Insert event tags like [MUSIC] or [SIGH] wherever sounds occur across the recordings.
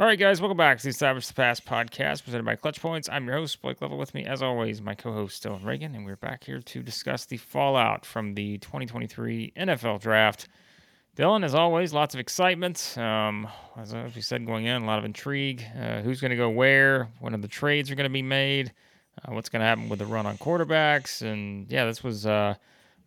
All right, guys, welcome back to the Establish the Pass podcast presented by Clutch Points. I'm your host, Blake Lovell. With me, as always, my co host, Dillon Reagan, and we're back here to discuss the fallout from the 2023 NFL draft. Dillon, as always, lots of excitement. Um, as we said going in, a lot of intrigue. Uh, who's going to go where? When are the trades are going to be made? Uh, what's going to happen with the run on quarterbacks? And yeah, this was uh,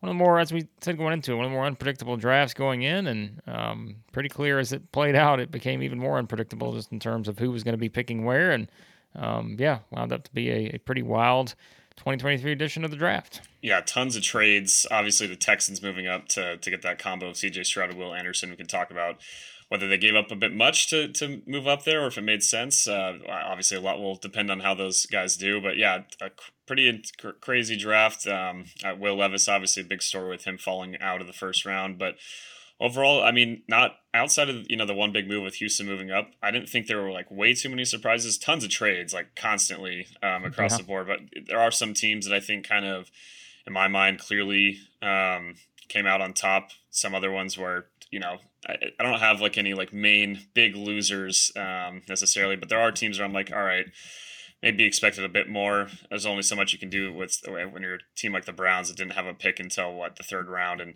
one of the more, as we said going into it, one of the more unpredictable drafts going in, and um, pretty clear as it played out, it became even more unpredictable just in terms of who was going to be picking where, and um, yeah, wound up to be a, a, pretty wild 2023 edition of the draft. Yeah, tons of trades. Obviously, the Texans moving up to to get that combo of C.J. Stroud and Will Anderson. We can talk about whether they gave up a bit much to, to move up there or if it made sense. Uh, obviously, a lot will depend on how those guys do. But yeah, a pretty crazy draft. Um, uh, Will Levis, obviously, a big story with him falling out of the first round. But overall, I mean, not outside of you know the one big move with Houston moving up. I didn't think there were like way too many surprises. Tons of trades, like constantly um, across yeah. the board. But there are some teams that I think kind of, in my mind, clearly um, came out on top. Some other ones were you know, I, I don't have like any like main big losers um, necessarily, but there are teams where I'm like, all right, maybe expected a bit more. There's only so much you can do with when you're a team like the Browns that didn't have a pick until what the third round and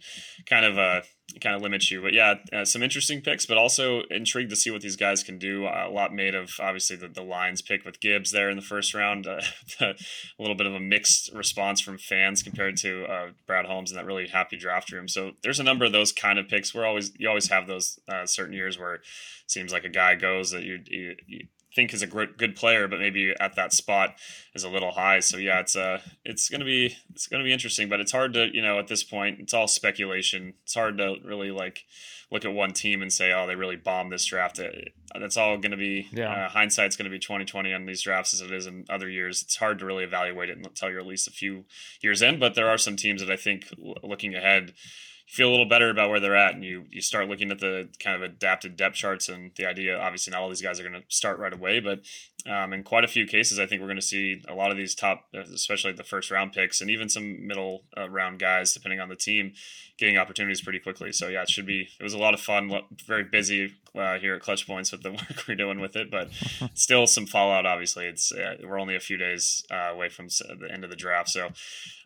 kind of uh kind of limits you. But yeah, uh, some interesting picks, but also intrigued to see what these guys can do. Uh, a lot made of obviously the, the Lions pick with Gibbs there in the first round. Uh, [LAUGHS] a little bit of a mixed response from fans compared to uh, Brad Holmes and that really happy draft room. So there's a number of those kind of picks. We're always you always have those uh, certain years where it seems like a guy goes that you, you, you think is a great, good player, but maybe at that spot is a little high. So yeah, it's uh it's gonna be it's gonna be interesting, but it's hard to you know at this point it's all speculation. It's hard to really like look at one team and say oh they really bombed this draft. That's all going to be yeah. uh, hindsight's going to be twenty twenty on these drafts as it is in other years. It's hard to really evaluate it until you're at least a few years in. But there are some teams that I think looking ahead feel a little better about where they're at and you you start looking at the kind of adapted depth charts and the idea obviously not all these guys are going to start right away but um, in quite a few cases i think we're going to see a lot of these top especially the first round picks and even some middle uh, round guys depending on the team getting opportunities pretty quickly so yeah it should be it was a lot of fun very busy uh, here at clutch points with the [LAUGHS] work we're doing with it but [LAUGHS] still some fallout obviously it's uh, we're only a few days uh, away from the end of the draft so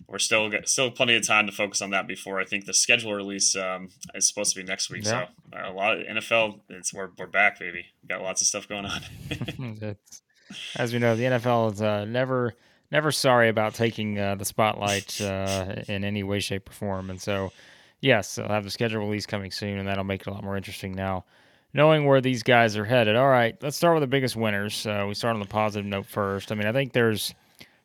we're still still plenty of time to focus on that before i think the schedule release um, is supposed to be next week. Yeah. So uh, a lot of NFL, it's we're, we're back, baby. We got lots of stuff going on. [LAUGHS] As we know, the NFL is uh, never never sorry about taking uh, the spotlight uh, in any way, shape, or form. And so, yes, I'll have the schedule release coming soon, and that'll make it a lot more interesting now. Knowing where these guys are headed. All right, let's start with the biggest winners. Uh, we start on the positive note first. I mean, I think there's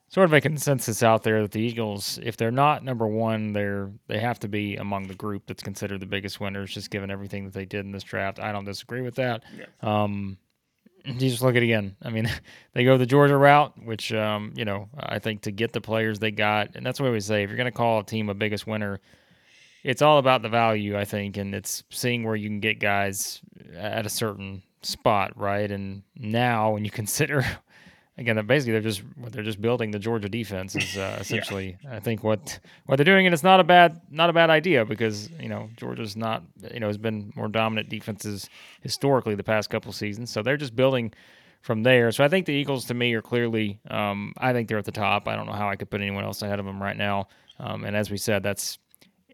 sort of a consensus out there that the Eagles, if they're not number one, they're they have to be among the group that's considered the biggest winners, just given everything that they did in this draft. I don't disagree with that. Yeah. Um, you just look at it again. I mean, [LAUGHS] they go the Georgia route, which um, you know I think to get the players they got, and that's what we say. If you're going to call a team a biggest winner, it's all about the value, I think, and it's seeing where you can get guys at a certain spot, right? And now, when you [LAUGHS] consider again, basically they're just they're just building the Georgia defense is uh, [LAUGHS] essentially yeah. I think what what they're doing, and it's not a bad not a bad idea because you know Georgia's not you know has been more dominant defenses historically the past couple seasons, so they're just building from there. So I think the Eagles to me are clearly um, I think they're at the top. I don't know how I could put anyone else ahead of them right now. Um, and as we said, that's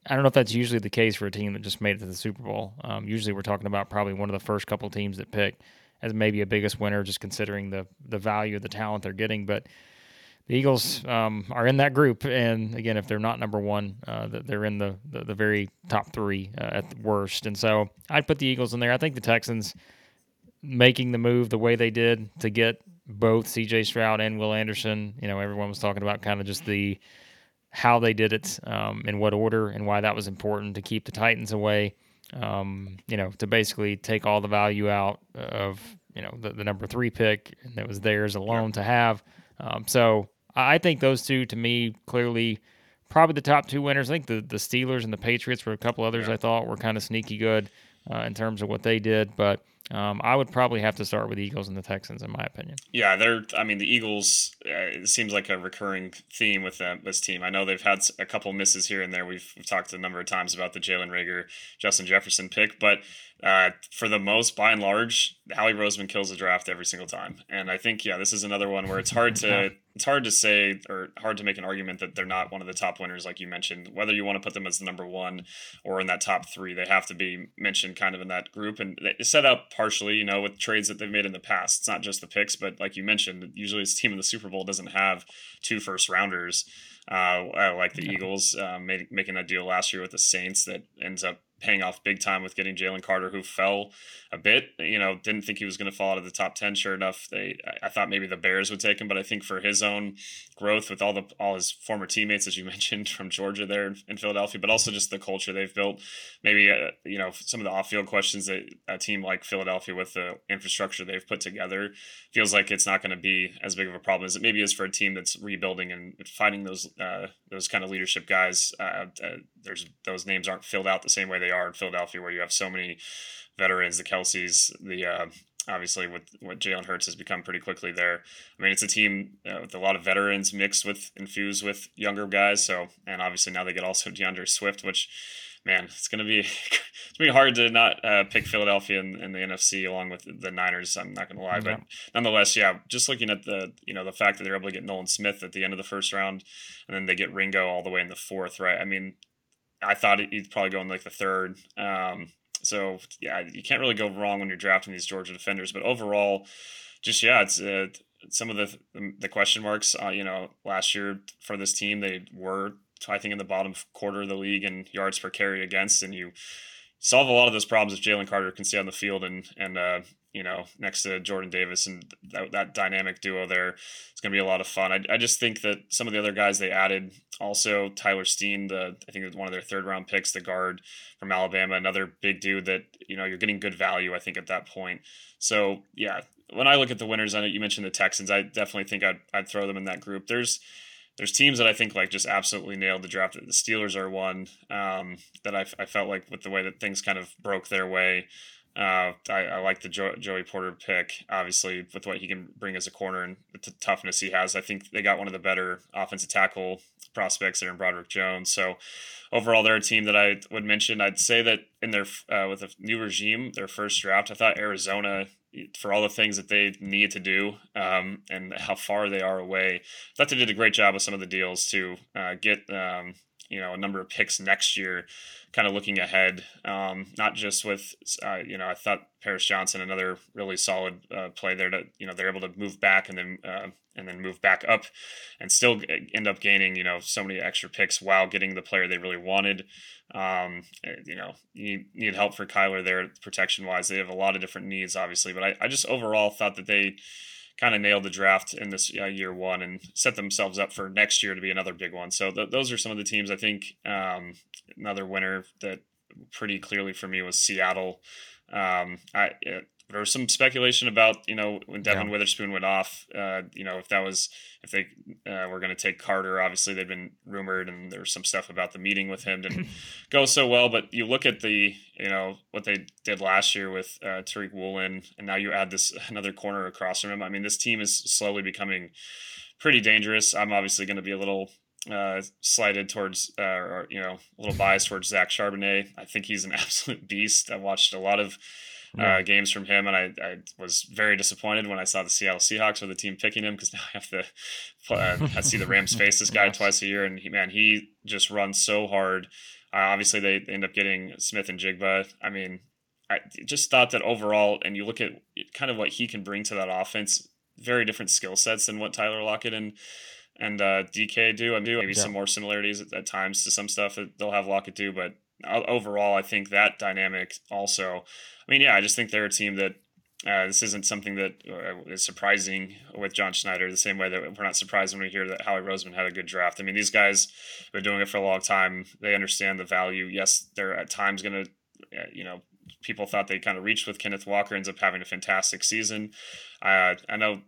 I don't know if that's usually the case for a team that just made it to the Super Bowl. Um, usually we're talking about probably one of the first couple teams that pick as maybe a biggest winner, just considering the the value of the talent they're getting. But the Eagles um, are in that group, and again, if they're not number one, uh, they're in the, the, the very top three uh, at the worst. And so I'd put the Eagles in there. I think the Texans making the move the way they did to get both C.J. Stroud and Will Anderson. You know, everyone was talking about kind of just the how they did it, um, in what order, and why that was important to keep the Titans away um, you know, to basically take all the value out of, you know, the, the number three pick that was theirs alone to have. Um, so I think those two, to me, clearly probably the top two winners. I think the, the Steelers and the Patriots were a couple others yeah. I thought were kind of sneaky good uh, in terms of what they did. But Um, I would probably have to start with the Eagles and the Texans, in my opinion. Yeah, they're. I mean, the Eagles. Uh, it seems like a recurring theme with them, this team. I know they've had a couple misses here and there. We've, we've talked a number of times about the Jalen Reagor, Justin Jefferson pick, but uh, for the most, by and large, Howie Roseman kills the draft every single time. And I think, yeah, this is another one where it's hard to [LAUGHS] it's hard to say or hard to make an argument that they're not one of the top winners, like you mentioned. Whether you want to put them as the number one or in that top three, they have to be mentioned kind of in that group. And it's set up partially, you know, with trades that they've made in the past. It's not just the picks, but like you mentioned, usually this team in the Super Bowl doesn't have two first rounders. Uh, like the yeah. Eagles uh, made, making a deal last year with the Saints that ends up paying off big time with getting Jalen Carter, who fell a bit. You know, didn't think he was going to fall out of the top ten. Sure enough, they I thought maybe the Bears would take him, but I think for his own growth with all the all his former teammates, as you [LAUGHS] mentioned from Georgia there in, Philadelphia, but also just the culture they've built. Maybe uh, you know some of the off field questions that a team like Philadelphia with the infrastructure they've put together feels like it's not going to be as big of a problem as it maybe is for a team that's rebuilding and finding those uh, those kind of leadership guys. Uh, uh there's those names aren't filled out the same way they are in Philadelphia, where you have so many veterans, the Kelces, the uh, obviously with what Jalen Hurts has become pretty quickly there. I mean, it's a team uh, with a lot of veterans mixed with infused with younger guys. So, and obviously now they get also [LAUGHS] D'Andre Swift, which man, it's gonna be [LAUGHS] it's gonna be hard to not uh, pick Philadelphia in, in, the NFC along with the Niners. I'm not gonna lie, but nonetheless, yeah, just looking at the you know the fact that they're able to get Nolan Smith at the end of the first round, and then they get Ringo all the way in the fourth, right? I mean, I thought he'd probably go in like the third. Um, so yeah, you can't really go wrong when you're drafting these Georgia defenders. But overall, just yeah, it's uh, some of the the question marks. Uh, you know, last year for this team, they were I think in the bottom quarter of the league in yards per carry against, and you solve a lot of those problems if Jalen Carter can stay on the field and and uh, you know next to Jordan Davis and that, that dynamic duo there. It's going to be a lot of fun. I, I just think that some of the other guys they added also Tyler Steen, the I think one of their third round picks, the guard from Alabama, another big dude that you know you're getting good value. I think at that point. So yeah, when I look at the winners, I know you mentioned the Texans. I definitely think I'd I'd throw them in that group. There's there's teams that I think like just absolutely nailed the draft. The Steelers are one um, that I, I felt like with the way that things kind of broke their way. Uh, I, I like the jo- Joey Porter pick, obviously, with what he can bring as a corner and the t- toughness he has. I think they got one of the better offensive tackle prospects there in Broderick Jones. So overall, they're a team that I would mention. I'd say that in their uh, with a new regime, their first draft, I thought Arizona for all the things that they need to do um, and how far they are away. I thought they did a great job with some of the deals to uh, get um, you know a number of picks next year, kind of looking ahead. Um, not just with uh, you know I thought Paris Johnson another really solid uh, play there To you know they're able to move back and then uh, and then move back up and still end up gaining you know so many extra picks while getting the player they really wanted. Um, eh, you know, you need help for Kyler there protection wise. They have a lot of different needs, obviously, but I, I just overall thought that they kind of nailed the draft in this uh, year one and set themselves up for next year to be another big one. So th- those are some of the teams I think. Um, another winner that pretty clearly for me was Seattle. Um, I there was some speculation about you know when Devon yeah. Witherspoon went off. Uh, you know if that was if they uh, were going to take Carter. Obviously they've been rumored, and there was some stuff about the meeting with him didn't [LAUGHS] go so well. But you look at the you know what they did last year with uh, Tariq Woolen, and now you add this [LAUGHS] another corner across from him. I mean this team is slowly becoming pretty dangerous. I'm obviously going to be a little uh, slighted towards, uh, or you know, a little biased towards Zach Charbonnet. I think he's an [LAUGHS] absolute beast. I watched a lot of yeah. uh, games from him, and I, I was very disappointed when I saw the Seattle Seahawks or the team picking him because [LAUGHS] now I have to uh, I see the Rams face this guy [LAUGHS] twice a year, and he, man, he just runs so hard. Uh, obviously, they end up getting Smith-Njigba. I mean, I just thought that overall, and you look at kind of what he can bring to that offense, very different skill sets than what Tyler Lockett and and uh, DK do. I do maybe yeah. some more similarities at, at, times to some stuff that they'll have Lockett do, but overall, I think that dynamic also. I mean, yeah, I just think they're a team that uh, this isn't something that uh, is surprising with John Schneider, the same way that we're not surprised when we hear that Howie Roseman had a good draft. I mean, these guys have been doing it for a long time. They understand the value. Yes, they're at times going to, uh, you know, people thought they kind of reached with Kenneth Walker, ends up having a fantastic season. Uh, I know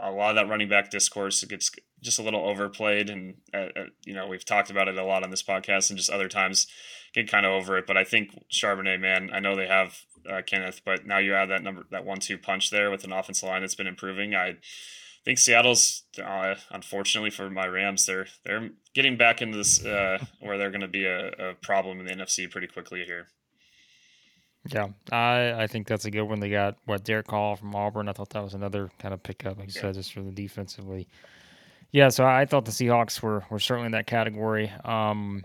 a lot of that running back discourse gets just a little overplayed, and uh, uh, you know we've talked about it a lot on this podcast and just other times get kind of over it. But I think Charbonnet, man, I know they have uh, Kenneth, but now you add that number that one two punch there with an offensive line that's been improving. I think Seattle's uh, unfortunately for my Rams, they're they're getting back into this uh, [LAUGHS] where they're going to be a, a, problem in the NFC pretty quickly here. Yeah, I I think that's a good one. They got what Derick Hall from Auburn. I thought that was another kind of pickup, like you yeah. said, just for the defensively. Yeah, so I thought the Seahawks were were certainly in that category. Um,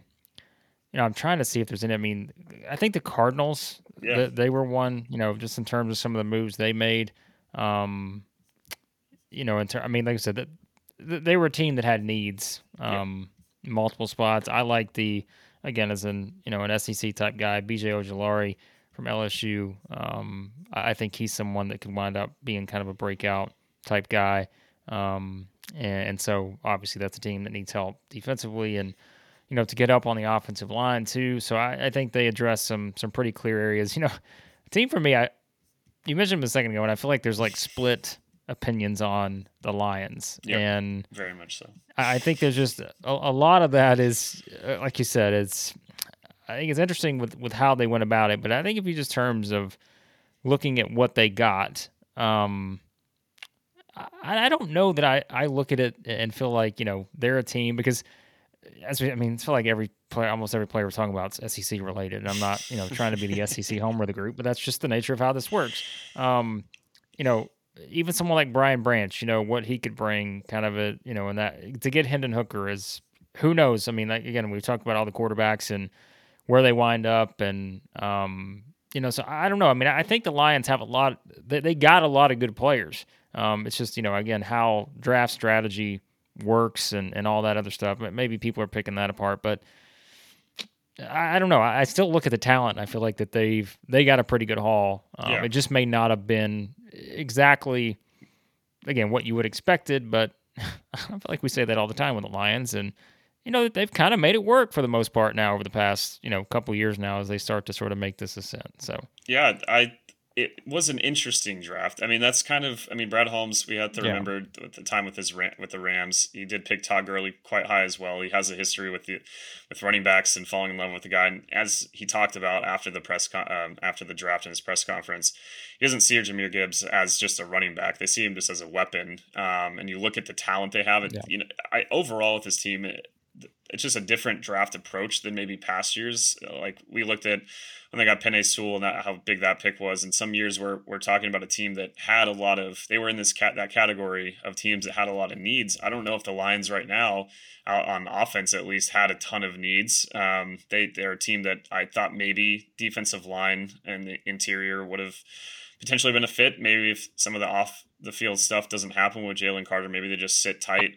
you know, I'm trying to see if there's any. I mean, I think the Cardinals, yeah. they, they were one. You know, just in terms of some of the moves they made. Um, you know, in ter- I mean, like I said, that they were a team that had needs, um, yeah. multiple spots. I like the again as an you know an SEC type guy, BJ Ojulari from LSU. Um, I think he's someone that could wind up being kind of a breakout type guy. Um, and, and, so obviously that's a team that needs help defensively and you know to get up on the offensive line too. So I, I think they address some some pretty clear areas. You know, [LAUGHS] team for me, I you mentioned a second ago, and I feel like there's like split opinions on the Lions, yep, and very much so. I think there's just a, a lot of that is, uh, like you said, it's. I think it's interesting with with how they went about it, but I think if you just terms of looking at what they got, um, I, I don't know that I I look at it and feel like you know they're a team because as we, I mean, it's feel like every player, almost every player we're talking about is SEC related. And I'm not, you know, [LAUGHS] trying to be the SEC homer of the group, but that's just the nature of how this works. Um, you know, even someone like Brian Branch, you know, what he could bring kind of a, you know, and that to get Hendon Hooker is who knows? I mean, like, again, we've talked about all the quarterbacks and where they wind up and, um, you know, so I don't know. I mean, I think the Lions have a lot, they, they got a lot of good players. Um, it's just, you know, again, how draft strategy works and, and all that other stuff. Maybe people are picking that apart, but I, I don't know. I, I still look at the talent. I feel like that they've, they got a pretty good haul. Um, yeah. It just may not have been exactly again what you would expected, but [LAUGHS] I feel like we say that all the time with the Lions, and you know they've kind of made it work for the most part now over the past you know couple years now as they start to sort of make this ascent. So yeah, I it was an interesting draft. I mean, that's kind of. I mean, Brad Holmes. We have to remember at the time with his with the Rams, he did pick Todd Gurley quite high as well. He has a history with the with running backs and falling in love with the guy. And as he talked about after the press con- um, after the draft in his press conference, he doesn't see Jahmyr Gibbs as just a running back. They see him just as a weapon. Um, and you look at the talent they have. It, yeah. You know, I overall with this team, it's just a different draft approach than maybe past years. Like we looked at when they got Penei Sewell and that, how big that pick was. And some years we're, we're talking about a team that had a lot of, they were in this cat, that category of teams that had a lot of needs. I don't know if the Lions right now uh, on offense at least had a ton of needs. Um, they, they're a team that I thought maybe defensive line and the interior would have potentially been a fit. Maybe if some of the off the field stuff doesn't happen with Jalen Carter, maybe they just sit tight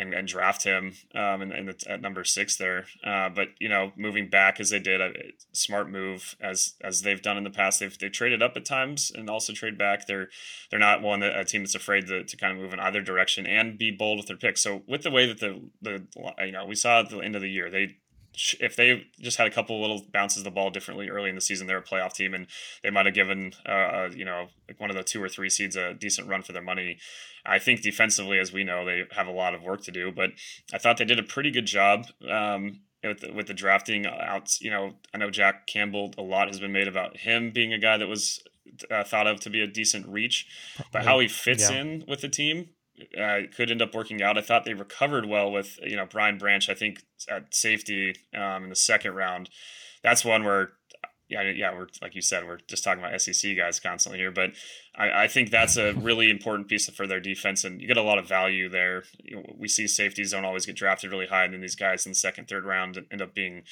and, and draft him um, in, in the, at number six there. Uh, but you know, moving back as they did, a smart move as as they've done in the past. They've they've traded up at times and also trade back. They're they're not one that a team that's afraid to, to kind of move in either direction and be bold with their picks. So with the way that the the you know we saw at the end of the year, they if they just had a couple little bounces of the ball differently early in the season, they're a playoff team, and they might have given uh, uh, you know like one of the two or three seeds a decent run for their money. I think defensively, as we know, they have a lot of work to do, but I thought they did a pretty good job. Um, with the, with the drafting out, you know, I know Jack Campbell. A lot has been made about him being a guy that was uh, thought of to be a decent reach, but how he fits yeah. in with the team uh, could end up working out. I thought they recovered well with you know Brian Branch. I think at safety um, in the second round. That's one where yeah yeah we're like you said we're just talking about SEC guys constantly here, but I, I think that's a really important piece for their defense, and you get a lot of value there. You know, we see safeties don't always get drafted really high, and then these guys in the second third round end up being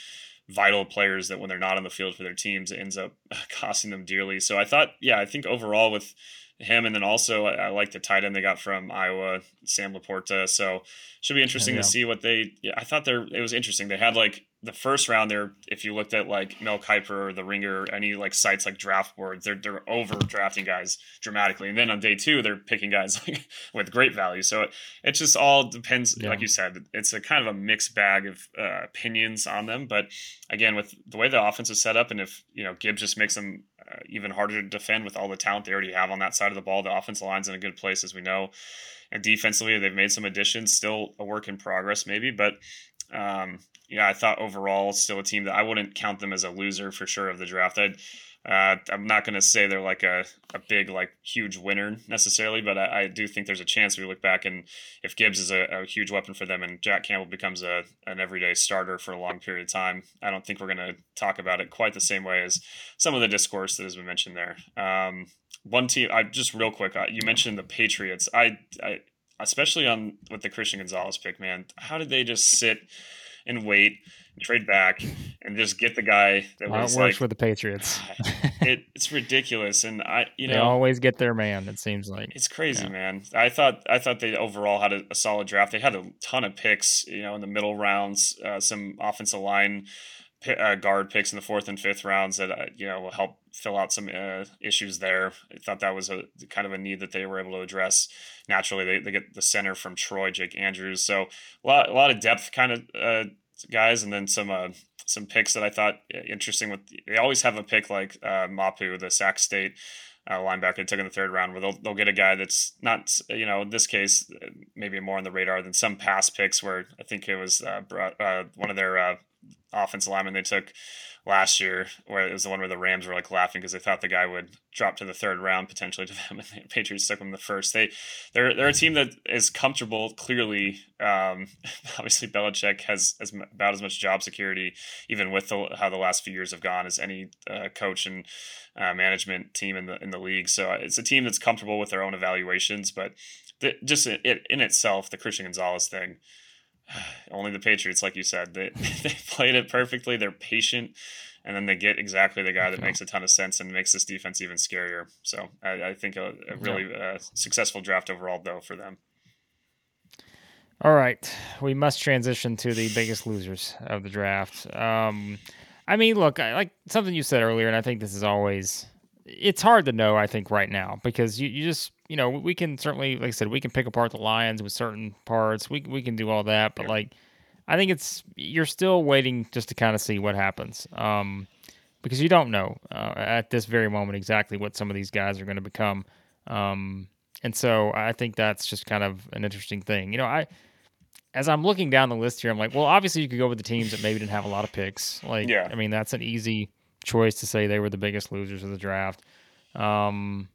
vital players that when they're not on the field for their teams, it ends up [LAUGHS] costing them dearly. So I thought, yeah, I think overall with him, and then also I, I, like the tight end they got from Iowa, Sam LaPorta. So should be interesting to see what they. Yeah, I thought there it was interesting. They had like the first round there. If you looked at like Mel Kiper or the Ringer, any like sites like draft boards, they're they're over drafting guys dramatically, and then on day two they're picking guys [LAUGHS] like with great value. So it, it just all depends. Yeah. Like you said, it's a kind of a mixed bag of uh, opinions on them. But again, with the way the offense is set up, and if you know Gibbs just makes them uh, even harder to defend with all the talent they already have on that side of the ball. The offensive line's in a good place, as we know. And defensively, they've made some additions. Still a work in progress, maybe. But um, yeah, I thought overall, still a team that I wouldn't count them as a loser for sure of the draft. I'd, Uh, I'm not going to say they're like a, a big, like huge winner necessarily, but I, I, do think there's a chance we look back and if Gibbs is a, a, huge weapon for them and Jack Campbell becomes a an everyday starter for a long period of time, I don't think we're going to talk about it quite the same way as some of the discourse that has been mentioned there. Um, one team, I just real quick, uh, you mentioned the Patriots. I, I especially on with the Christian Gonzalez pick, man. How did they just sit and wait? and trade back and just get the guy that well, was it works like, with the Patriots. [LAUGHS] it, it's ridiculous, and I you they know always get their man. It seems like it's crazy, yeah. man. I thought I thought they overall had a, a, solid draft. They had a ton of picks, you know, in the middle rounds, uh, some offensive line. Uh, guard picks in the fourth and fifth rounds that uh, you know will help fill out some uh, issues there. I thought that was a kind of a need that they were able to address. Naturally, they, they get the center from Troy, Jake Andrews, so a lot a lot of depth kind of uh, guys, and then some uh, some picks that I thought uh, interesting. With they always have a pick like uh, Mapu, the Sac State uh, linebacker they took in the third round, where they'll they'll get a guy that's not you know in this case uh, maybe more on the radar than some past picks where I think it was uh, brought, uh, one of their uh, offensive linemen they took last year, where it was the one where the Rams were like laughing because they thought the guy would drop to the third round potentially to [LAUGHS] them, and the Patriots took him the first. They they're they're a team that is comfortable. Clearly, um, [LAUGHS] obviously Belichick has as about as much job security, even with the, how the last few years have gone, as any uh, coach and uh, management team in the in the league. So uh, it's a team that's comfortable with their own evaluations, but the, just it in itself, the Christian Gonzalez thing [SIGHS] only the Patriots, like you said, they [LAUGHS] they played it perfectly. They're patient, and then they get exactly the guy that makes a ton of sense and makes this defense even scarier. So I, I think a, a really uh, successful draft overall, though, for them. All right, we must transition to the biggest losers of the draft. Um, I mean, look, I, like something you said earlier, and I think this is always it's hard to know. I think right now because you, you just you know we can certainly like I said we can pick apart the Lions with certain parts. We we can do all that, but like I think it's you're still waiting just to kind of see what happens. Um, because you don't know uh, at this very moment exactly what some of these guys are going to become. Um, and so I think that's just kind of an interesting thing. You know, I as I'm looking down the list here, I'm like, well, obviously you could go with the teams that maybe didn't have a lot of picks. Like, yeah. I mean, that's an easy choice to say they were the biggest losers of the draft. Um,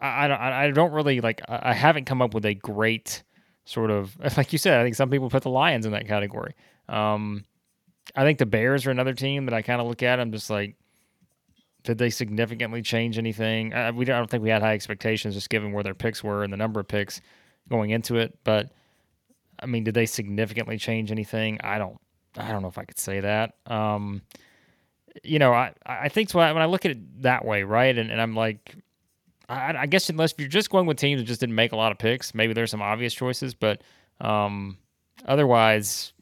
I, I don't, I don't really like. I haven't come up with a great sort of [LAUGHS] like you said. I think some people put the Lions in that category. Um, I think the Bears are another team that I kind of look at. I'm just like, did they significantly change anything? I, we don't, I don't think we had high expectations just given where their picks were and the number of picks going into it. But I mean, did they significantly change anything? I don't. I don't know if I could say that. Um, you know, I I think so. When I look at it that way, right, and, and I'm like, I, I guess unless you're just going with teams that just didn't make a lot of picks, maybe there's some obvious choices, but um, otherwise,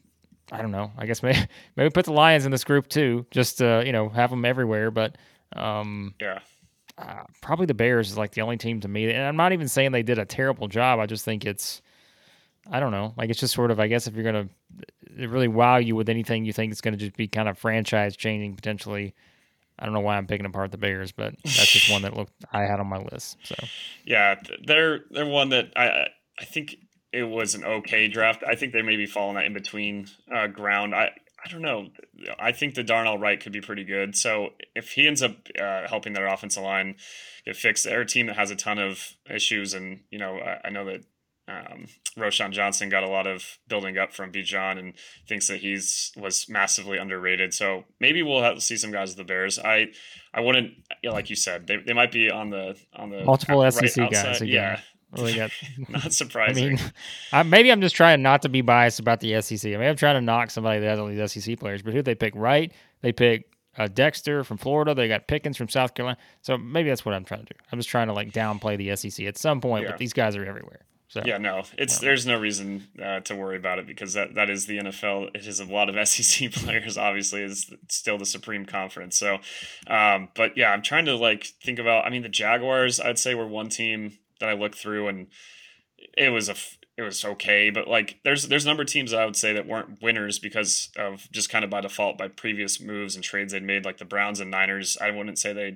I don't know. I guess maybe [LAUGHS] maybe put the Lions in this group too, just to, you know have them everywhere. But um, yeah, uh, probably the Bears is like the only team to me, and I'm not even saying they did a terrible job. I just think it's I don't know. Like it's just sort of I guess if you're gonna really wow you with anything you think it's gonna just be kind of franchise changing potentially. I don't know why I'm picking apart the Bears, but that's just one that looked I had on my list. So yeah, they're they're one that I I think it was an okay draft. I think they maybe fall in that in between uh, ground. I I don't know. I think the Darnell Wright could be pretty good. So if he ends up uh, helping their offensive line get fixed, they're a team that has a ton of issues, and you know I, I know that um, Roschon Johnson got a lot of building up from Bijan and thinks that he's was massively underrated. So maybe we'll have, see some guys with the Bears. I I wouldn't you know, like you said they, they might be on the on the multiple SEC right guys. Again. Yeah. Really got, [LAUGHS] not [LAUGHS] surprising. I mean, I, maybe I'm just trying not to be biased about the SEC. I mean, I'm trying to knock somebody that has all these SEC players, but who they pick right? They pick uh, Dexter from Florida. They got Pickens from South Carolina. So maybe that's what I'm trying to do. I'm just trying to like downplay the SEC at some point, yeah. but these guys are everywhere. So yeah, no, it's yeah. there's no reason uh, to worry about it because that, that is the NFL. It is a lot of [LAUGHS] SEC players. Obviously, is still the supreme conference. So, um, but yeah, I'm trying to like think about. I mean, the Jaguars. I'd say were one team that I looked through and it was a it was okay, but like there's there's a number of teams I would say that weren't winners because of just kind of by default by previous moves and trades they'd made, like the Browns and Niners. I wouldn't say they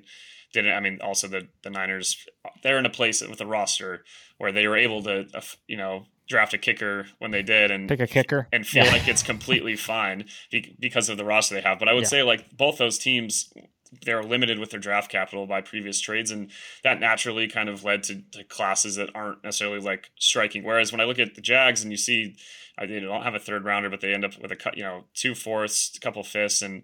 didn't. I mean, also the the Niners they're in a place with a roster where they were able to, uh, you know, draft a kicker when they did and pick a kicker and feel yeah. like it's completely [LAUGHS] fine because of the roster they have. But I would yeah. say like both those teams they're limited with their draft capital by previous trades, and that naturally kind of led to, to classes that aren't necessarily like striking. Whereas when I look at the Jags and you see, I they don't have a third rounder, but they end up with a cut, you know, two fourths, a couple fifths, and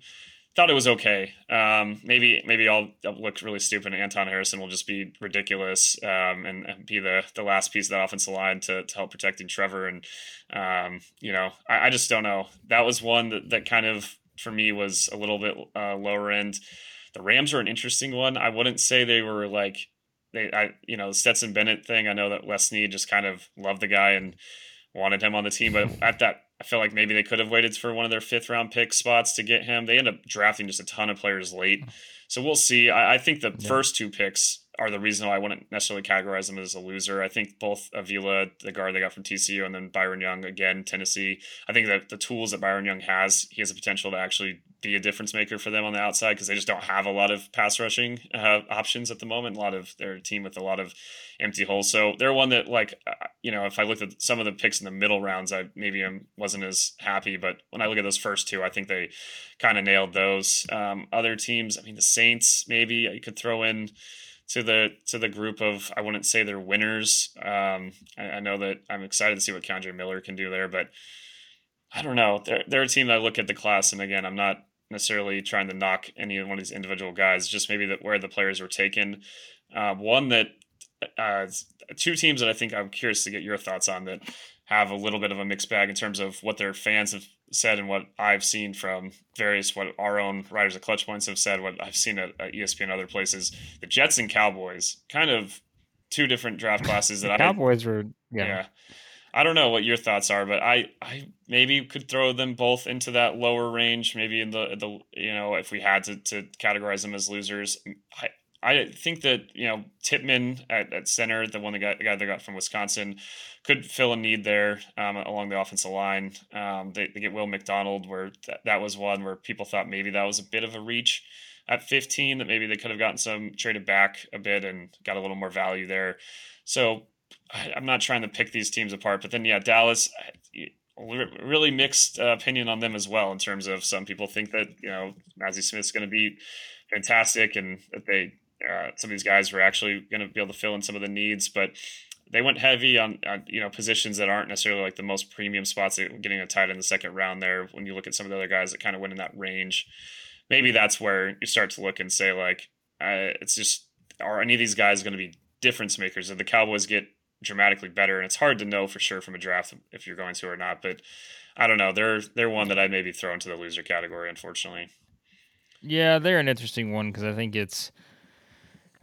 thought it was okay. Um, maybe maybe I'll, I'll, look really stupid, and Anton Harrison will just be ridiculous um, and, and, be the the last piece of that offensive line to, to help protecting Trevor. And um, you know, I, I, just don't know. That was one that, that kind of for me was a little bit uh, lower end. The Rams are an interesting one. I wouldn't say they were like they I you know the Stetson Bennett thing. I know that Les Snead just kind of loved the guy and wanted him on the team, but at that I feel like maybe they could have waited for one of their fifth round pick spots to get him. They end up drafting just a ton of players late. Hmm. So we'll see. I, I think the yeah. first two picks are the reason why I wouldn't necessarily categorize them as a loser. I think both Avila, the guard they got from TCU, and then Byron Young again, Tennessee. I think that the tools that Byron Young has, he has the potential to actually be a difference maker for them on the outside because they just don't have a lot of pass rushing uh, options at the moment. A lot of their team with a lot of empty holes. So they're one that like uh, you know if I looked at some of the picks in the middle rounds, I maybe I wasn't as happy. But when I look at those first two, I think they kind of nailed those. Um, other teams, I mean the Saints, maybe you could throw in to the to the group of I wouldn't say they're winners. Um, I, I, know that I'm excited to see what Kendre Miller can do there, but I don't know. They're they're a team that I look at the class, and again, I'm not necessarily trying to knock any one of these individual guys, just maybe that where the players were taken. Uh, one that uh, two teams that I think I'm curious to get your thoughts on that have a little bit of a mixed bag in terms of what their fans have said and what I've seen from various what our own writers at Clutch Points have said, what I've seen at, at ESPN and other places. The Jets and Cowboys, kind of two different draft classes that I Cowboys were yeah. yeah. I don't know what your thoughts are, but I, I maybe could throw them both into that lower range. Maybe in the the you know if we had to, to categorize them as losers, I I think that you know Tippmann at, at center, the one that got the guy they got from Wisconsin, could fill a need there um, along the offensive line. Um, they, they, get Will McDonald, where th- that was one where people thought maybe that was a bit of a reach at 15, that maybe they could have gotten some traded back a bit and got a little more value there. So I, am not trying to pick these teams apart, but then yeah, Dallas. Really mixed uh, opinion on them as well. In terms of some people think that you know Mazi Smith's going to be fantastic and that they uh, some of these guys were actually going to be able to fill in some of the needs, but they went heavy on, on, you know positions that aren't necessarily like the most premium spots. Getting a tight in the second round there. When you look at some of the other guys that kind of went in that range, maybe that's where you start to look and say like, uh, it's just are any of these guys going to be difference makers? If the Cowboys get dramatically better, and it's hard to know for sure from a draft if you're going to or not, but I don't know. They're they're one that I maybe throw into the loser category, unfortunately. Yeah, they're an interesting one because I think it's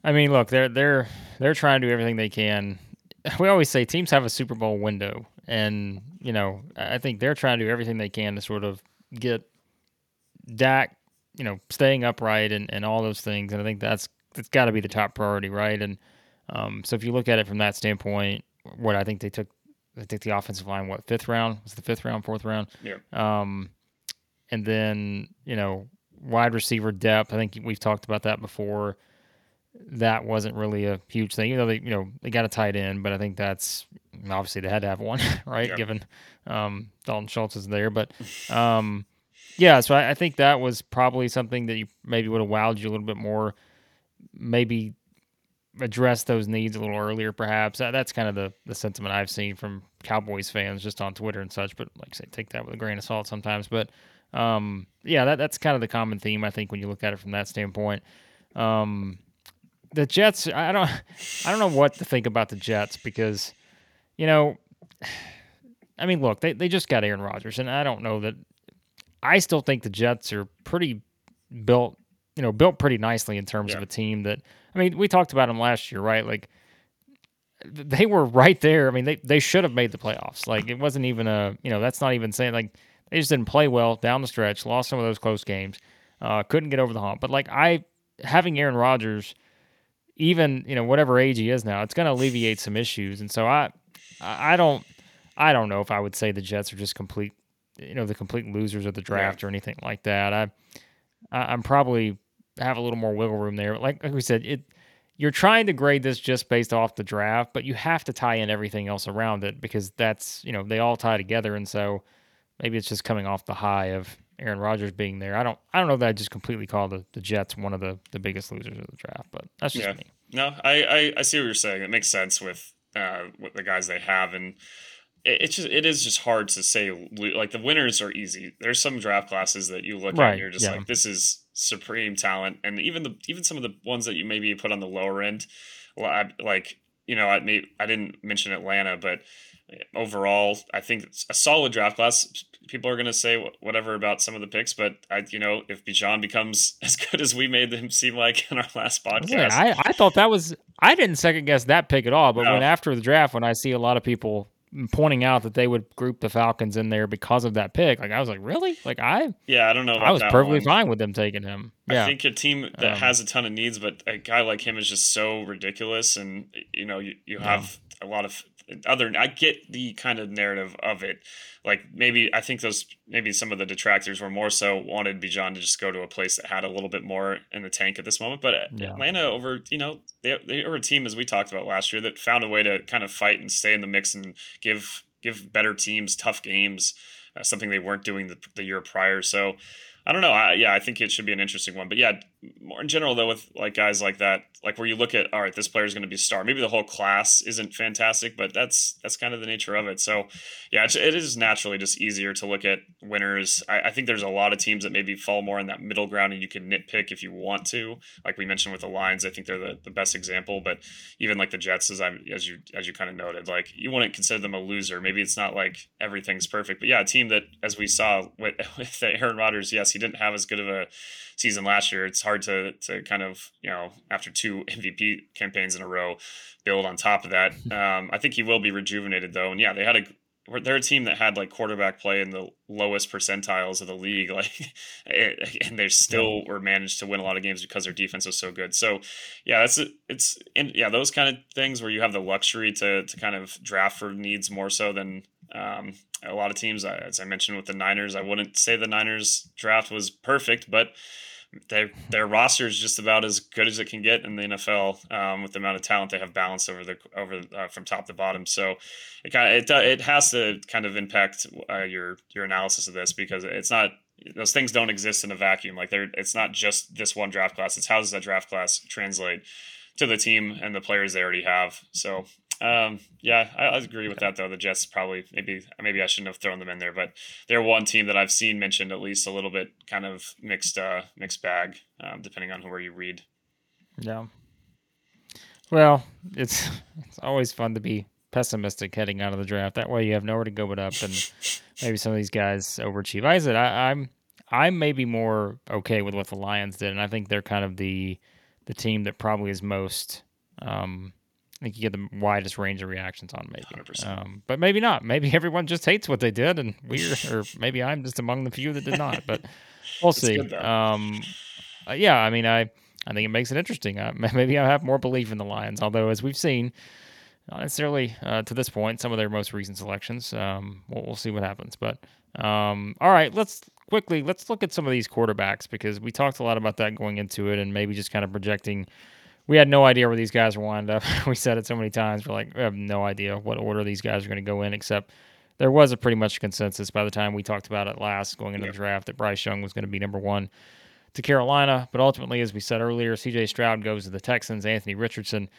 I mean, look, they're they're they're trying to do everything they can. [LAUGHS] We always say teams have a Super Bowl window, and you know, I think they're trying to do everything they can to sort of get Dak, you know, staying upright and, and all those things. And I think that's that's got to be the top priority, right? And um, so if you look at it from that standpoint, what I think they took, they took the offensive line. What fifth round was the fifth round, fourth round? Yeah. Um, and then you know, wide receiver depth. I think we've talked about that before that wasn't really a huge thing. You know, they you know they got a tight end, but I think that's obviously they had to have one, [LAUGHS] right? Given um, Dalton Schultz is there, but um, yeah. So I, I, think that was probably something that you maybe would have wowed you a little bit more. Maybe address those needs a little earlier, perhaps. That's kind of the the sentiment I've seen from Cowboys fans just on Twitter and such. But like I say, take that with a grain of salt sometimes. But um, yeah, that that's kind of the common theme I think when you look at it from that standpoint. Um, the Jets, I don't, [LAUGHS] I don't know what to think about the Jets because, you know, [SIGHS] I mean, look, they, they just got Aaron Rodgers, and I don't know that. I still think the Jets are pretty built, you know, built pretty nicely in terms yeah. of a team that. I mean, we talked about them last year, right? Like they were right there. I mean, they they should have made the playoffs. Like it wasn't even a, you know, that's not even saying like they just didn't play well down the stretch, lost some of those close games, uh, couldn't get over the hump. But like I having Aaron Rodgers even you know whatever age he is now, it's going to alleviate some issues. And so I, I don't, I don't know if I would say the Jets are just complete, you know, the complete losers of the draft yeah. or anything like that. I, I, am probably have a little more wiggle room there. Like, like we said, it. You're trying to grade this just based off the draft, but you have to tie in everything else around it because that's you know they all tie together, and so maybe it's just coming off the high of Aaron Rodgers being there, I don't I don't know that I just completely call the, the Jets one of the, the biggest losers of the draft, but that's just Yeah. me. No, I, I, I see what you're saying. It makes sense with uh, with the guys they have, and it, it's just it is just hard to say. Like the winners are easy. There's some draft classes that you look at and you're just yeah. like, this is supreme talent, and even the even some of the ones that you maybe put on the lower end, like you know, I may I didn't mention Atlanta, but eh, overall, I think it's a solid draft class. People are going to say whatever about some of the picks, but I, you know, if Bijan becomes [LAUGHS] as good as we made him seem like in our last Yeah, podcast, I, I thought that was I didn't second guess that pick at all. But No. when after the draft, when I see a lot of people pointing out that they would group the Falcons in there because of that pick, like I was like, really? Like I yeah, I don't know. I was perfectly one. fine with them taking him. Yeah, I think a team that Um, has a ton of needs, but a guy like him is just so ridiculous, and you know you, you have a lot of other. I get the kind of narrative of it, like maybe I think those maybe some of the detractors were more so wanted Bijan to just go to a place that had a little bit more in the tank at this moment, but Yeah. Atlanta over you know they they were a team as we talked about last year that found a way to kind of fight and stay in the mix and give give better teams tough games, uh, something they weren't doing the, the year prior. So. I don't know. I, yeah, I think it should be an interesting one. But yeah, more in general though, with like guys like that, like where you look at, all right, this player is going to be a star. Maybe the whole class isn't fantastic, but that's that's kind of the nature of it. So yeah, it is naturally just easier to look at winners. I, I think there's a lot of teams that maybe fall more in that middle ground, and you can nitpick if you want to. Like we mentioned with the Lions, I think they're the, the best example. But even like the Jets, as I as you as you kind of noted, like you wouldn't consider them a loser. Maybe it's not like everything's perfect, but yeah, a team that as we saw with, [LAUGHS] with Aaron Rodgers, yes, he didn't have as good of a season last year. It's hard to to kind of you know after two [LAUGHS] MVP campaigns in a row build on top of that. [LAUGHS] Um, I think he will be rejuvenated though, and yeah, they had a they're a team that had like quarterback play in the lowest percentiles of the league, [LAUGHS] like, and they still were managed to win a lot of games because their defense was so good. So, yeah, that's it's and yeah, those kind of things where you have the luxury to to kind of draft for needs more so than um, a lot of teams. As I mentioned with the Niners, I wouldn't say the Niners draft was perfect, but their their roster is just about as good as it can get in the NFL um, with the amount of talent they have balanced over the over uh, from top to bottom. So it kind of it it has to kind of impact uh, your your analysis of this because it's not those things don't exist in a vacuum. Like they're it's not just this one draft class. It's how does that draft class translate to the team and the players they already have. So um, yeah, I, I agree with that though. The Jets probably maybe maybe I shouldn't have thrown them in there, but they're one team that I've seen mentioned at least a little bit kind of mixed uh, mixed bag um, depending on where you read. Yeah. Well, it's [LAUGHS] it's always fun to be pessimistic heading out of the draft. That way, you have nowhere to go but up, and [LAUGHS] maybe some of these guys overachieve. I said I, I'm I'm maybe more okay with what the Lions did, and I think they're kind of the the team that probably is most. Um, I think you get the widest range of reactions on maybe, 100%. um, but maybe not. Maybe [LAUGHS] everyone just hates what they did, and we're or [LAUGHS] maybe I'm just among the few that did not. But we'll It's see. good, um, uh, yeah, I mean, I I think it makes it interesting. Uh, [LAUGHS] maybe I have more belief in the Lions, although as we've seen, not necessarily uh, to this point, some of their most recent selections. Um, we'll, we'll see what happens. But um, all right, let's quickly let's look at some of these quarterbacks because we talked a lot about that going into it, and maybe just kind of projecting. We had no idea where these guys were wound up. [LAUGHS] we said it so many times. We're like, we have no idea what order these guys are going to go in, except there was a pretty much consensus by the time we talked about it last going into Yep. the draft that Bryce Young was going to be number one to Carolina. But ultimately, as we said earlier, CJ Stroud goes to the Texans. Anthony Richardson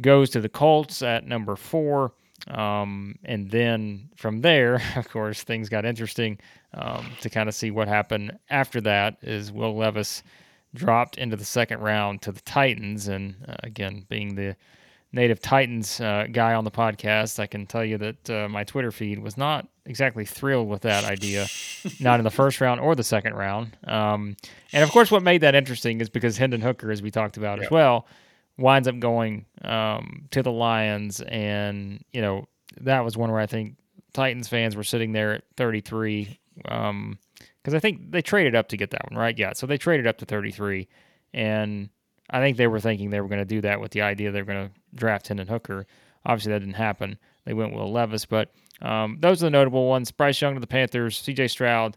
goes to the Colts at number four. Um, and then from there, [LAUGHS] of course, things got interesting um, to kind of see what happened after that. Is Will Levis dropped into the second round to the Titans? And uh, again, being the native Titans uh, guy on the podcast, I can tell you that uh, my Twitter feed was not exactly thrilled with that idea, not in the first round or the second round. Um, and of course, what made that interesting is because Hendon Hooker, as we talked about as well, winds up going um, to the Lions, and you know that was one where I think Titans fans were sitting there at 33 because I think they traded up to get that one right. Yeah, so they traded up to 33, and I think they were thinking they were going to do that with the idea they were going to draft Hendon Hooker. Obviously, that didn't happen. They went Will Levis, but um, those are the notable ones. Bryce Young to the Panthers, C.J. Stroud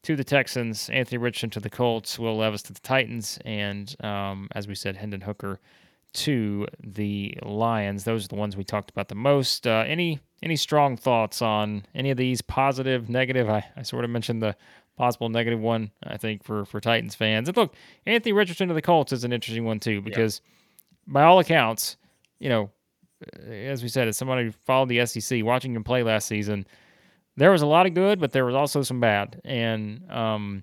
to the Texans, Anthony Richardson to the Colts, Will Levis to the Titans, and um, as we said, Hendon Hooker to the Lions. Those are the ones we talked about the most. Uh, any any strong thoughts on any of these? Positive, negative? I, I sort of mentioned the possible negative one, I think, for for Titans fans. And look, Anthony Richardson to the Colts is an interesting one too, because yeah. by all accounts, you know, as we said, as somebody who followed the SEC, watching him play last season, there was a lot of good, but there was also some bad. And um,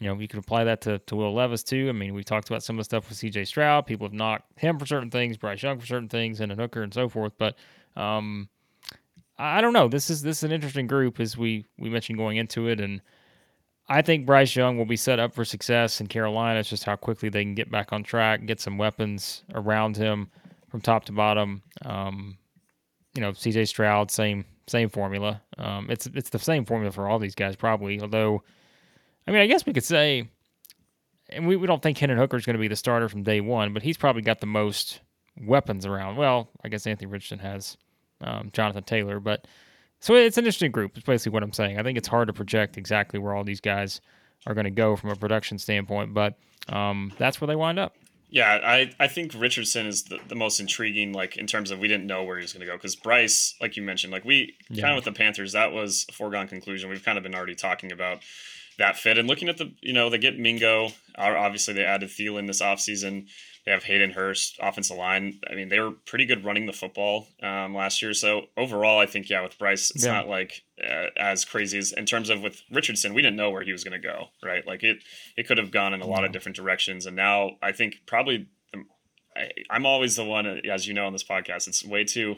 you know, you could apply that to, to Will Levis too. I mean, we talked about some of the stuff with CJ Stroud. People have knocked him for certain things, Bryce Young for certain things, and a hooker and so forth. But um, I don't know. This is this is an interesting group as we we mentioned going into it, and I think Bryce Young will be set up for success in Carolina. It's just how quickly they can get back on track, get some weapons around him from top to bottom. Um, you know, CJ Stroud, same same formula. Um, it's it's the same formula for all these guys probably. Although, I mean, I guess we could say, and we, we don't think Hendon Hooker is going to be the starter from day one, but he's probably got the most weapons around. Well, I guess Anthony Richardson has um, Jonathan Taylor, but so it's an interesting group. It's basically what I'm saying. I think it's hard to project exactly where all these guys are going to go from a production standpoint, but um, that's where they wind up. Yeah, I, I think Richardson is the, the most intriguing, like in terms of we didn't know where he was going to go. Because Bryce, like you mentioned, like we yeah. kind of with the Panthers, that was a foregone conclusion. We've kind of been already talking about that fit. And looking at the, you know, they get Mingo. Obviously, they added Thielen this offseason. They have Hayden Hurst, offensive line. I mean, they were pretty good running the football um, last year. So overall, I think yeah, with Bryce, it's yeah. not like uh, as crazy as in terms of with Richardson. We didn't know where he was going to go, right? Like it, it could have gone in a lot of different directions. And now I think probably I, am always the one, as you know, on this podcast. It's way too,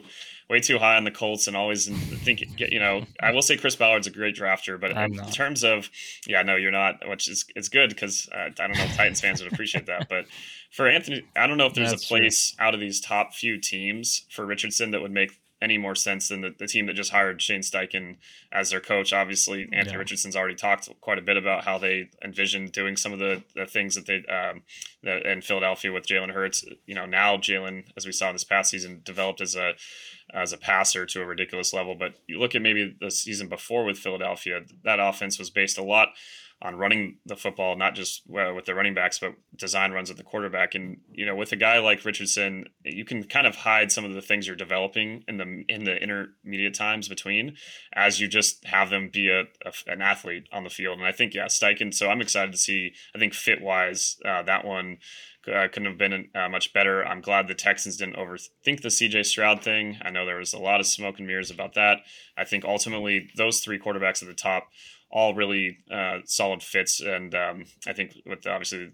way too high on the Colts, and always think. You know, I will say Chris Ballard's a great drafter, but in terms of, yeah, no, you're not. Which is it's good because uh, I don't know if Titans fans would appreciate that, but for Anthony, I don't know if there's That's a place true. out of these top few teams for Richardson that would make any more sense than the, the team that just hired Shane Steichen as their coach. Obviously, Anthony yeah. Richardson's already talked quite a bit about how they envision doing some of the, the things that they um, that in Philadelphia with Jalen Hurts. You know, now Jalen, as we saw in this past season, developed as a as a passer to a ridiculous level. But you look at maybe the season before with Philadelphia, that offense was based a lot on running the football, not just well, with the running backs, but design runs at the quarterback. And you know, with a guy like Richardson, you can kind of hide some of the things you're developing in the in the intermediate times between, as you just have them be a, a an athlete on the field. And I think yeah, Steichen. So I'm excited to see. I think fit wise, uh, that one uh, couldn't have been uh, much better. I'm glad the Texans didn't overthink the CJ Stroud thing. I know there was a lot of smoke and mirrors about that. I think ultimately those three quarterbacks at the top all really uh, solid fits. And um, I think with obviously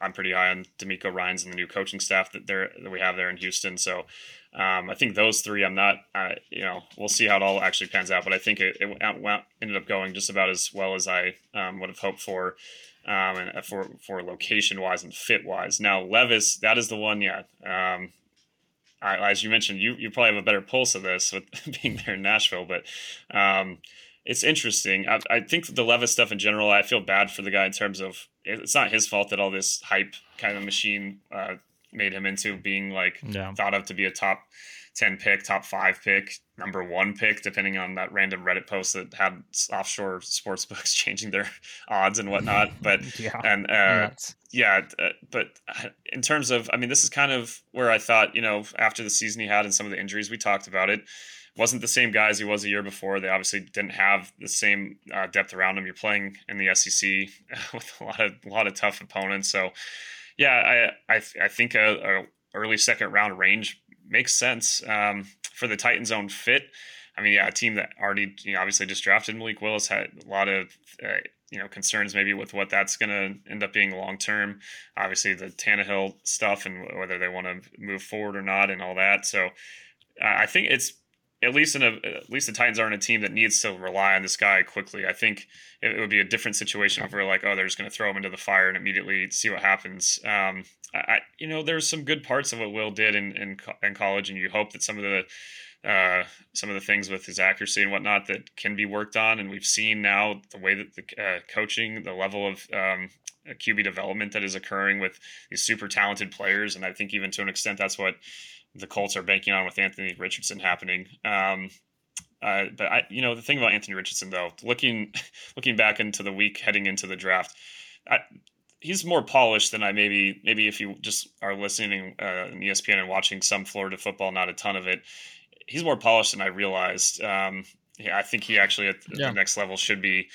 I'm pretty high on DeMeco Ryans and the new coaching staff that they that we have there in Houston. So um, I think those three, I'm not, uh, you know, we'll see how it all actually pans out. But I think it, it ended up going just about as well as I um, would have hoped for. Um, and uh, for for location wise and fit wise. Now Levis, that is the one. Yeah, um, I, as you mentioned, you you probably have a better pulse of this with [LAUGHS] being there in Nashville, but um, it's interesting. I, I think the Levis stuff in general, I feel bad for the guy in terms of it's not his fault that all this hype kind of machine uh, made him into being like yeah. thought of to be a top 10 pick, top five pick, number one pick, depending on that random Reddit post that had offshore sports [LAUGHS] books changing their odds and whatnot. [LAUGHS] But, yeah, and, uh, yeah, uh, but uh, in terms of, I mean, this is kind of where I thought, you know, after the season he had and some of the injuries, we talked about it wasn't the same guy as he was a year before. They obviously didn't have the same uh, depth around him. You're playing in the SEC [LAUGHS] with a lot of a lot of tough opponents. So, yeah, I I, I think a, a early second round range makes sense um, for the Titans' own fit. I mean, yeah, a team that already you know, obviously just drafted Malik Willis had a lot of uh, you know concerns maybe with what that's going to end up being long term. Obviously, the Tannehill stuff and whether they want to move forward or not, and all that. So, uh, I think it's at least in a at least the Titans aren't a team that needs to rely on this guy quickly. I think it, would be a different situation if we're like, oh, they're just going to throw him into the fire and immediately see what happens. Um, I, you know, there's some good parts of what Will did in, in in college, and you hope that some of the uh, some of the things with his accuracy and whatnot that can be worked on. And we've seen now the way that the uh, coaching, the level of um, QB development that is occurring with these super talented players. And I think even to an extent, that's what the Colts are banking on with Anthony Richardson happening. Um, uh, but I, you know, the thing about Anthony Richardson, though, looking [LAUGHS] looking back into the week heading into the draft, I, he's more polished than I maybe maybe if you just are listening uh, on ESPN and watching some Florida football, not a ton of it. He's more polished than I realized. Um, yeah, I think he actually at yeah. the next level should be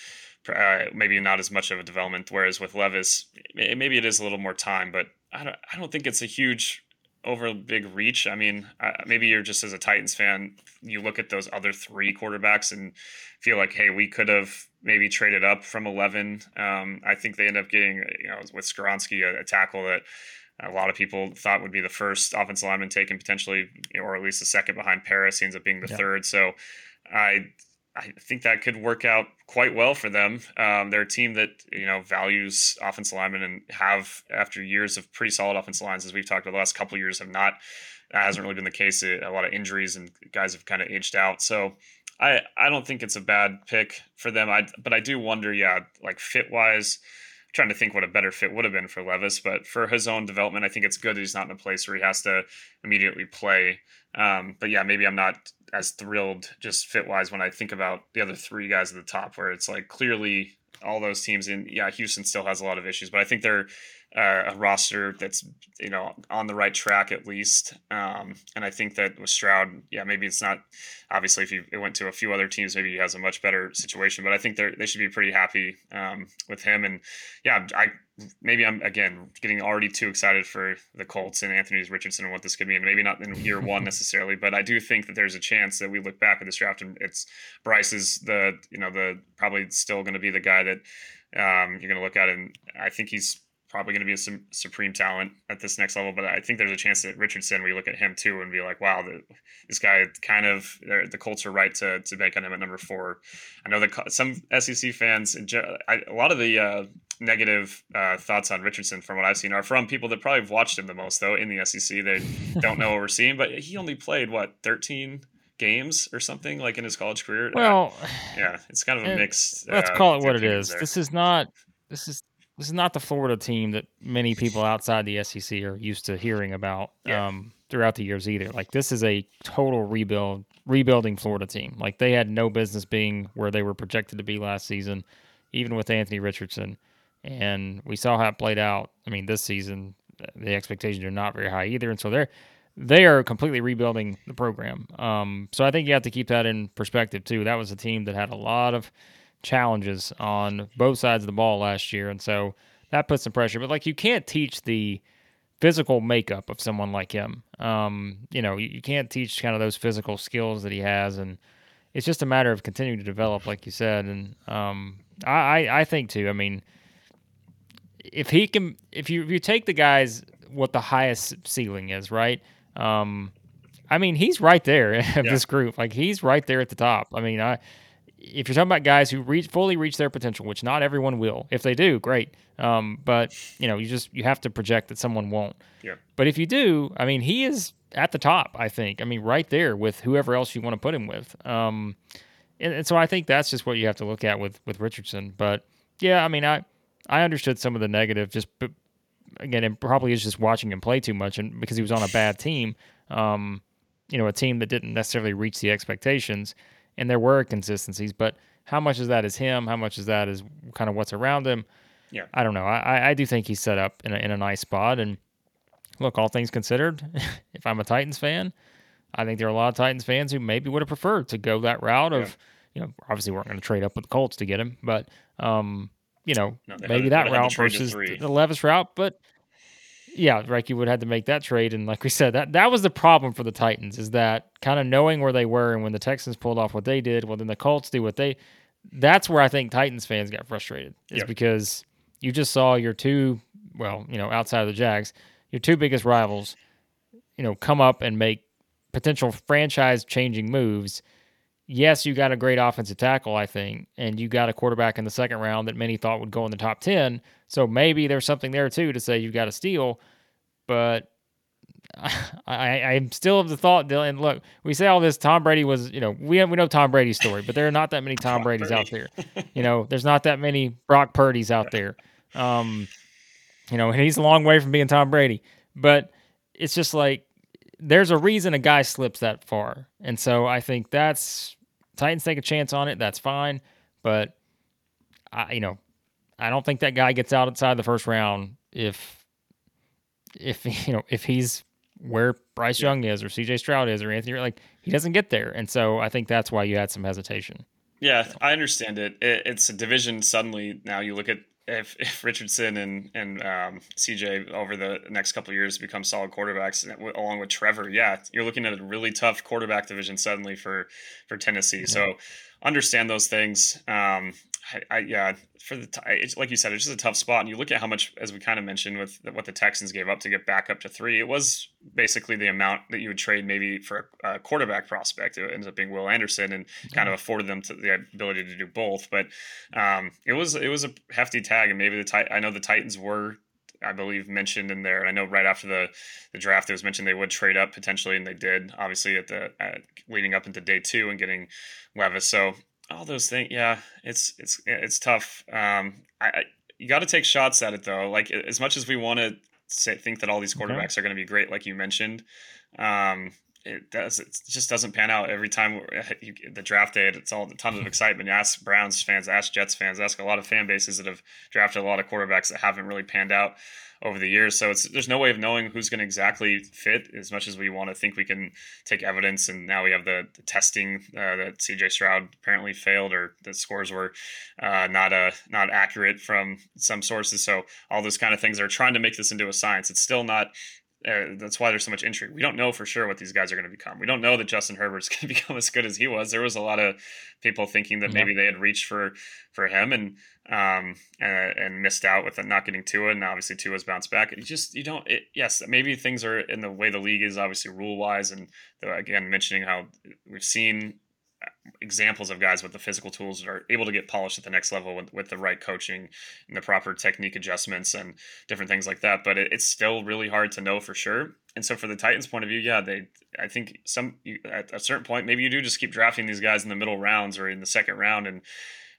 uh, maybe not as much of a development. Whereas with Levis, maybe it is a little more time, but I don't, I don't think it's a huge over big reach. I mean, uh, maybe you're just as a Titans fan, you look at those other three quarterbacks and feel like, hey, we could have maybe traded up from 11. Um, I think they end up getting, you know, with Skoronski, a, a, tackle that a lot of people thought would be the first offensive lineman taken potentially, or at least the second behind Paris. He ends up being the yeah. third. So I I think that could work out quite well for them. Um, they're a team that you know values offensive linemen and have after years of pretty solid offensive lines, as we've talked about the last couple years, have not. That hasn't really been the case. A lot of injuries and guys have kind of aged out. So I I don't think it's a bad pick for them. I but I do wonder, yeah, like fit wise. Trying to think what a better fit would have been for Levis, but for his own development, I think it's good that he's not in a place where he has to immediately play. Um, but yeah, maybe I'm not as thrilled just fit wise when I think about the other three guys at the top, where it's like clearly all those teams in yeah Houston still has a lot of issues, but I think they're uh, a roster that's you know on the right track at least. Um, and I think that with Stroud, yeah, maybe it's not obviously if he went to a few other teams, maybe he has a much better situation. But I think they they should be pretty happy um, with him. And yeah, I maybe I'm again getting already too excited for the Colts and Anthony Richardson and what this could mean. Maybe not in year one necessarily, but I do think that there's a chance that we look back at this draft and it's Bryce is the you know the probably still going to be the guy that um, you're going to look at, and I think he's probably going to be a some supreme talent at this next level. But I think there's a chance that Richardson, we look at him too and be like, wow, the, this guy kind of the Colts are right to to bank on him at number four. I know that some SEC fans, I, a lot of the uh, negative uh, thoughts on Richardson from what I've seen are from people that probably have watched him the most though in the SEC. They [LAUGHS] don't know what we're seeing, but he only played what 13 games or something like in his college career. Well, uh, yeah, it's kind of a mixed. Let's uh, call it what it is. There. This is not. This is this is not the Florida team that many people outside the SEC are used to hearing about yeah. um, throughout the years either. Like this is a total rebuild, rebuilding Florida team. Like they had no business being where they were projected to be last season, even with Anthony Richardson. And we saw how it played out. I mean, this season the expectations are not very high either, and so they're they are completely rebuilding the program. Um, so I think you have to keep that in perspective too. That was a team that had a lot of challenges on both sides of the ball last year, and so that puts some pressure. But like you can't teach the physical makeup of someone like him. Um, you know, you, you, can't teach kind of those physical skills that he has, and it's just a matter of continuing to develop, like you said. And um, I, I think too. I mean, if he can, if you if you take the guys what the highest ceiling is, right? Um, I mean, he's right there [LAUGHS] of yeah. this group. Like he's right there at the top. I mean, I if you're talking about guys who reach fully reach their potential, which not everyone will. If they do, great. Um, but you know, you just you have to project that someone won't. Yeah. But if you do, I mean, he is at the top. I think. I mean, right there with whoever else you want to put him with. Um, and, and so I think that's just what you have to look at with with Richardson. But yeah, I mean, I I understood some of the negative. Just but again, it probably is just watching him play too much, and because he was on a bad team. Um, you know, a team that didn't necessarily reach the expectations and there were consistencies, but how much of that is him? How much of that is kind of what's around him? Yeah, I don't know. I, I do think he's set up in a, in a nice spot. And look, all things considered, [LAUGHS] if I'm a Titans fan, I think there are a lot of Titans fans who maybe would have preferred to go that route of, yeah. you know, obviously weren't going to trade up with the Colts to get him, but um, you know, no, maybe that route versus the Levis route. But yeah, Reiki would have had to make that trade, and like we said, that that was the problem for the Titans is that kind of knowing where they were, and when the Texans pulled off what they did, well, then the Colts do what they. That's where I think Titans fans got frustrated is yep. because you just saw your two, well, you know, outside of the Jags, your two biggest rivals, you know, come up and make potential franchise changing moves. Yes, you got a great offensive tackle, I think, and you got a quarterback in the second round that many thought would go in the top 10. So maybe there's something there too to say you've got a steal, but [LAUGHS] I, I am still of the thought, Dillon. Look, we say all this. Tom Brady was, you know, we we know Tom Brady's story, but there are not that many Tom Brady's Brady. out there. You know, there's not that many Brock Purdy's out there. Um, you know, and he's a long way from being Tom Brady. But it's just like there's a reason a guy slips that far, and so I think that's Titans take a chance on it. That's fine, but I, you know, I don't think that guy gets out outside the first round if if [LAUGHS] you know if he's where Bryce. Young is or CJ Stroud is or Anthony like he doesn't get there. And so I think that's why you had some hesitation. Yeah, I understand it. it. It's a division. Suddenly, now you look at if, if Richardson and and um, CJ over the next couple years become solid quarterbacks along with Trevor, yeah, you're looking at a really tough quarterback division suddenly for for Tennessee. Yeah. So understand those things. Um, I, I, yeah, for the t- it's like you said, it's just a tough spot. And you look at how much, as we kind of mentioned, with the, what the Texans gave up to get back up to three, it was basically the amount that you would trade maybe for a, a quarterback prospect. It ends up being Will Anderson, and kind of afforded them to the ability to do both. But um, it was it was a hefty tag, and maybe the tit- I know the Titans were I believe mentioned in there. And I know right after the, the draft, it was mentioned they would trade up potentially, and they did. Obviously, at the at, leading up into day two and getting Levis. So all those things. Yeah, it's it's it's tough. Um, I, I you got to take shots at it though. Like as much as we want to say, think that all these quarterbacks okay. are going to be great, like you mentioned, um, it does. It just doesn't pan out every time. [LAUGHS] You, the draft day, it's all a ton of [LAUGHS] excitement. You ask Browns fans, ask Jets fans, ask a lot of fan bases that have drafted a lot of quarterbacks that haven't really panned out over the years. So it's there's no way of knowing who's going to exactly fit as much as we want to think we can take evidence. And now we have the, the testing uh, that CJ Stroud apparently failed, or the scores were uh, not uh, not accurate from some sources. So all those kind of things are trying to make this into a science. It's still not that's why there's so much intrigue. We don't know for sure what these guys are going to become. We don't know that Justin Herbert's [LAUGHS] going to become as good as he was. There was a lot of people thinking that maybe they had reached for for him and um and, and missed out with not getting Tua, and obviously Tua's bounced back. You just you don't. It, yes, maybe things are in the way the league is obviously rule wise, and the, again mentioning how we've seen examples of guys with the physical tools that are able to get polished at the next level with, with the right coaching and the proper technique adjustments and different things like that. But it, it's still really hard to know for sure. And so, for the Titans' point of view, yeah, they, I think some at a certain point, maybe you do just keep drafting these guys in the middle rounds or in the second round, and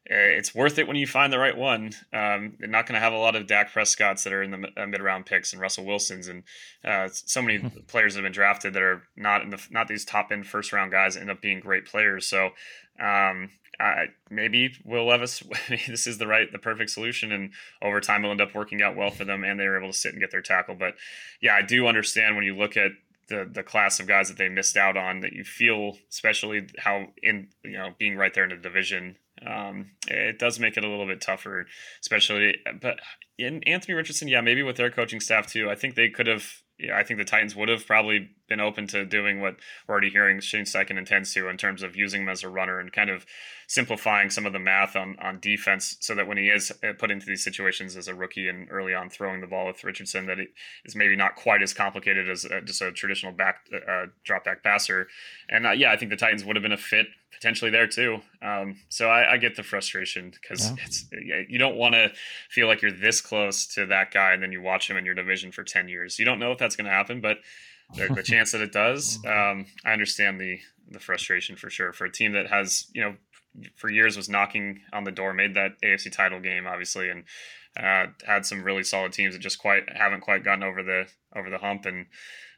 it's worth it when you find the right one. Um, they're not going to have a lot of Dak Prescotts that are in the uh, mid round picks and Russell Wilsons and uh, so many players have been drafted that are not in the not these top end first round guys end up being great players. So um, I, maybe Will Levis, [LAUGHS] this is the right, the perfect solution, and over time it'll end up working out well for them, and they were able to sit and get their tackle. But yeah, I do understand when you look at the the class of guys that they missed out on that you feel, especially how in you know being right there in the division um, it does make it a little bit tougher, especially. But in Anthony Richardson, yeah, maybe with their coaching staff too. I think they could have. Yeah, I think the Titans would have probably been open to doing what we're already hearing Shane Steichen intends to in terms of using him as a runner and kind of simplifying some of the math on, on defense so that when he is uh, put into these situations as a rookie and early on throwing the ball with Richardson, that it is maybe not quite as complicated as uh, just a traditional back uh, drop back passer. And uh, yeah, I think the Titans would have been a fit potentially there too. Um, so I, I, get the frustration because yeah. it's you don't want to feel like you're this close to that guy and then you watch him in your division for ten years. You don't know if that's going to happen, but the, the, [LAUGHS] chance that it does, um, I understand the the frustration for sure for a team that has you know for years was knocking on the door, made that AFC title game obviously, and uh, had some really solid teams that just quite haven't quite gotten over the over the hump and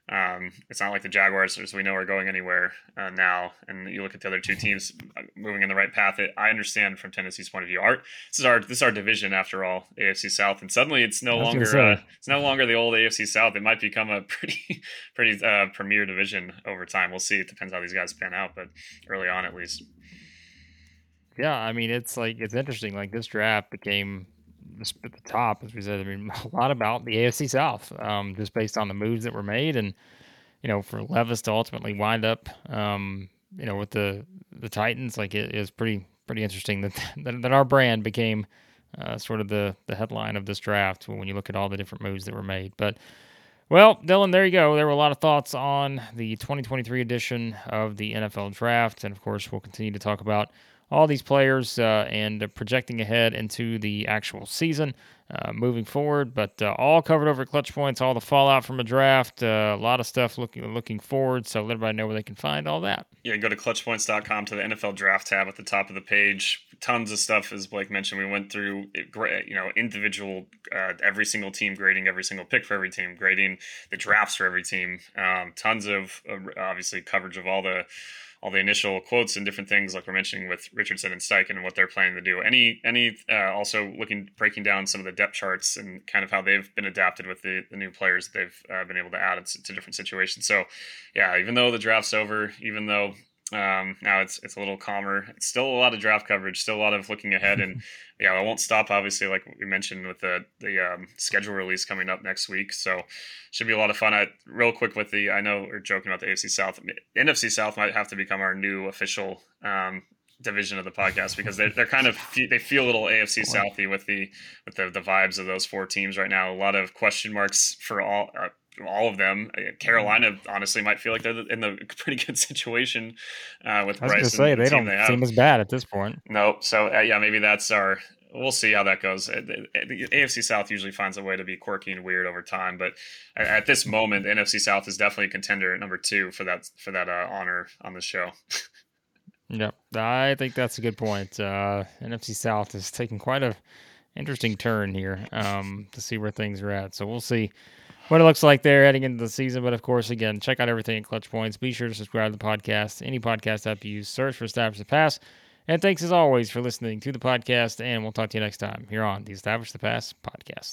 um, it's not like the Jaguars, as we know, are going anywhere uh, now. And you look at the other two teams uh, moving in the right path. It, I understand from Tennessee's point of view. Art, this is our this is our division after all, AFC South, and suddenly it's no longer uh, it's no longer the old AFC South. It might become a [LAUGHS] pretty pretty uh, premier division over time. We'll see. It depends how these guys pan out, but early on at least. Yeah, I mean it's like it's interesting. Like this draft became at the top, as we said, I mean, [LAUGHS] a lot about the AFC South, um, just based on the moves that were made, and you know, for Levis to ultimately wind up, um, you know, with the the Titans, like it is pretty pretty interesting that [LAUGHS] that, that our brand became uh, sort of the the headline of this draft when you look at all the different moves that were made. But well, Dillon, there you go. There were a lot of thoughts on the 2023 edition of the NFL Draft, and of course, we'll continue to talk about all these players uh, and projecting ahead into the actual season uh, moving forward. But uh, all covered over Clutch Points, all the fallout from a draft, uh, a lot of stuff looking looking forward. So let everybody know where they can find all that. Yeah, go to clutchpoints.com to the NFL Draft tab at the top of the page. Tons of stuff, as Blake mentioned. We went through, you know, individual, uh, every single team grading every single pick for every team, grading the drafts for every team. Um, tons of obviously coverage of all the all the initial quotes and different things like we're mentioning with Richardson and Steichen and what they're planning to do. Any any uh, also looking breaking down some of the depth charts and kind of how they've been adapted with the, the new players they've uh, been able to add to different situations. So yeah, even though the draft's over, even though Um, now it's it's a little calmer. It's still a lot of draft coverage, still a lot of looking ahead, and [LAUGHS] yeah, I won't stop. Obviously, like we mentioned with the the um, schedule release coming up next week, so should be a lot of fun. I, real quick with the, I know we're joking about the AFC South. NFC South might have to become our new official um, division of the podcast because they're, they're kind of they feel a little AFC Southy with the with the, the vibes of those four teams right now. A lot of question marks for all. Uh, all of them. Uh, Carolina honestly might feel like they're in the [LAUGHS] pretty good situation uh, with I was Bryce. Say, they don't they seem as bad at this point. No, so uh, yeah, maybe that's our. We'll see how that goes. Uh, the, the, AFC South usually finds a way to be quirky and weird over time, but at, at this moment, the NFC South is definitely a contender at number two for that for that uh, honor on the show. Yep, I think that's a good point. Uh, NFC South is taking quite a interesting turn here um, to see where things are at. So we'll see what it looks like there heading into the season. But of course, again, check out everything at Clutch Points. Be sure to subscribe to the podcast. Any podcast app you use, search for Establish the Pass. And thanks as always for listening to the podcast. And we'll talk to you next time here on the Establish the Pass podcast.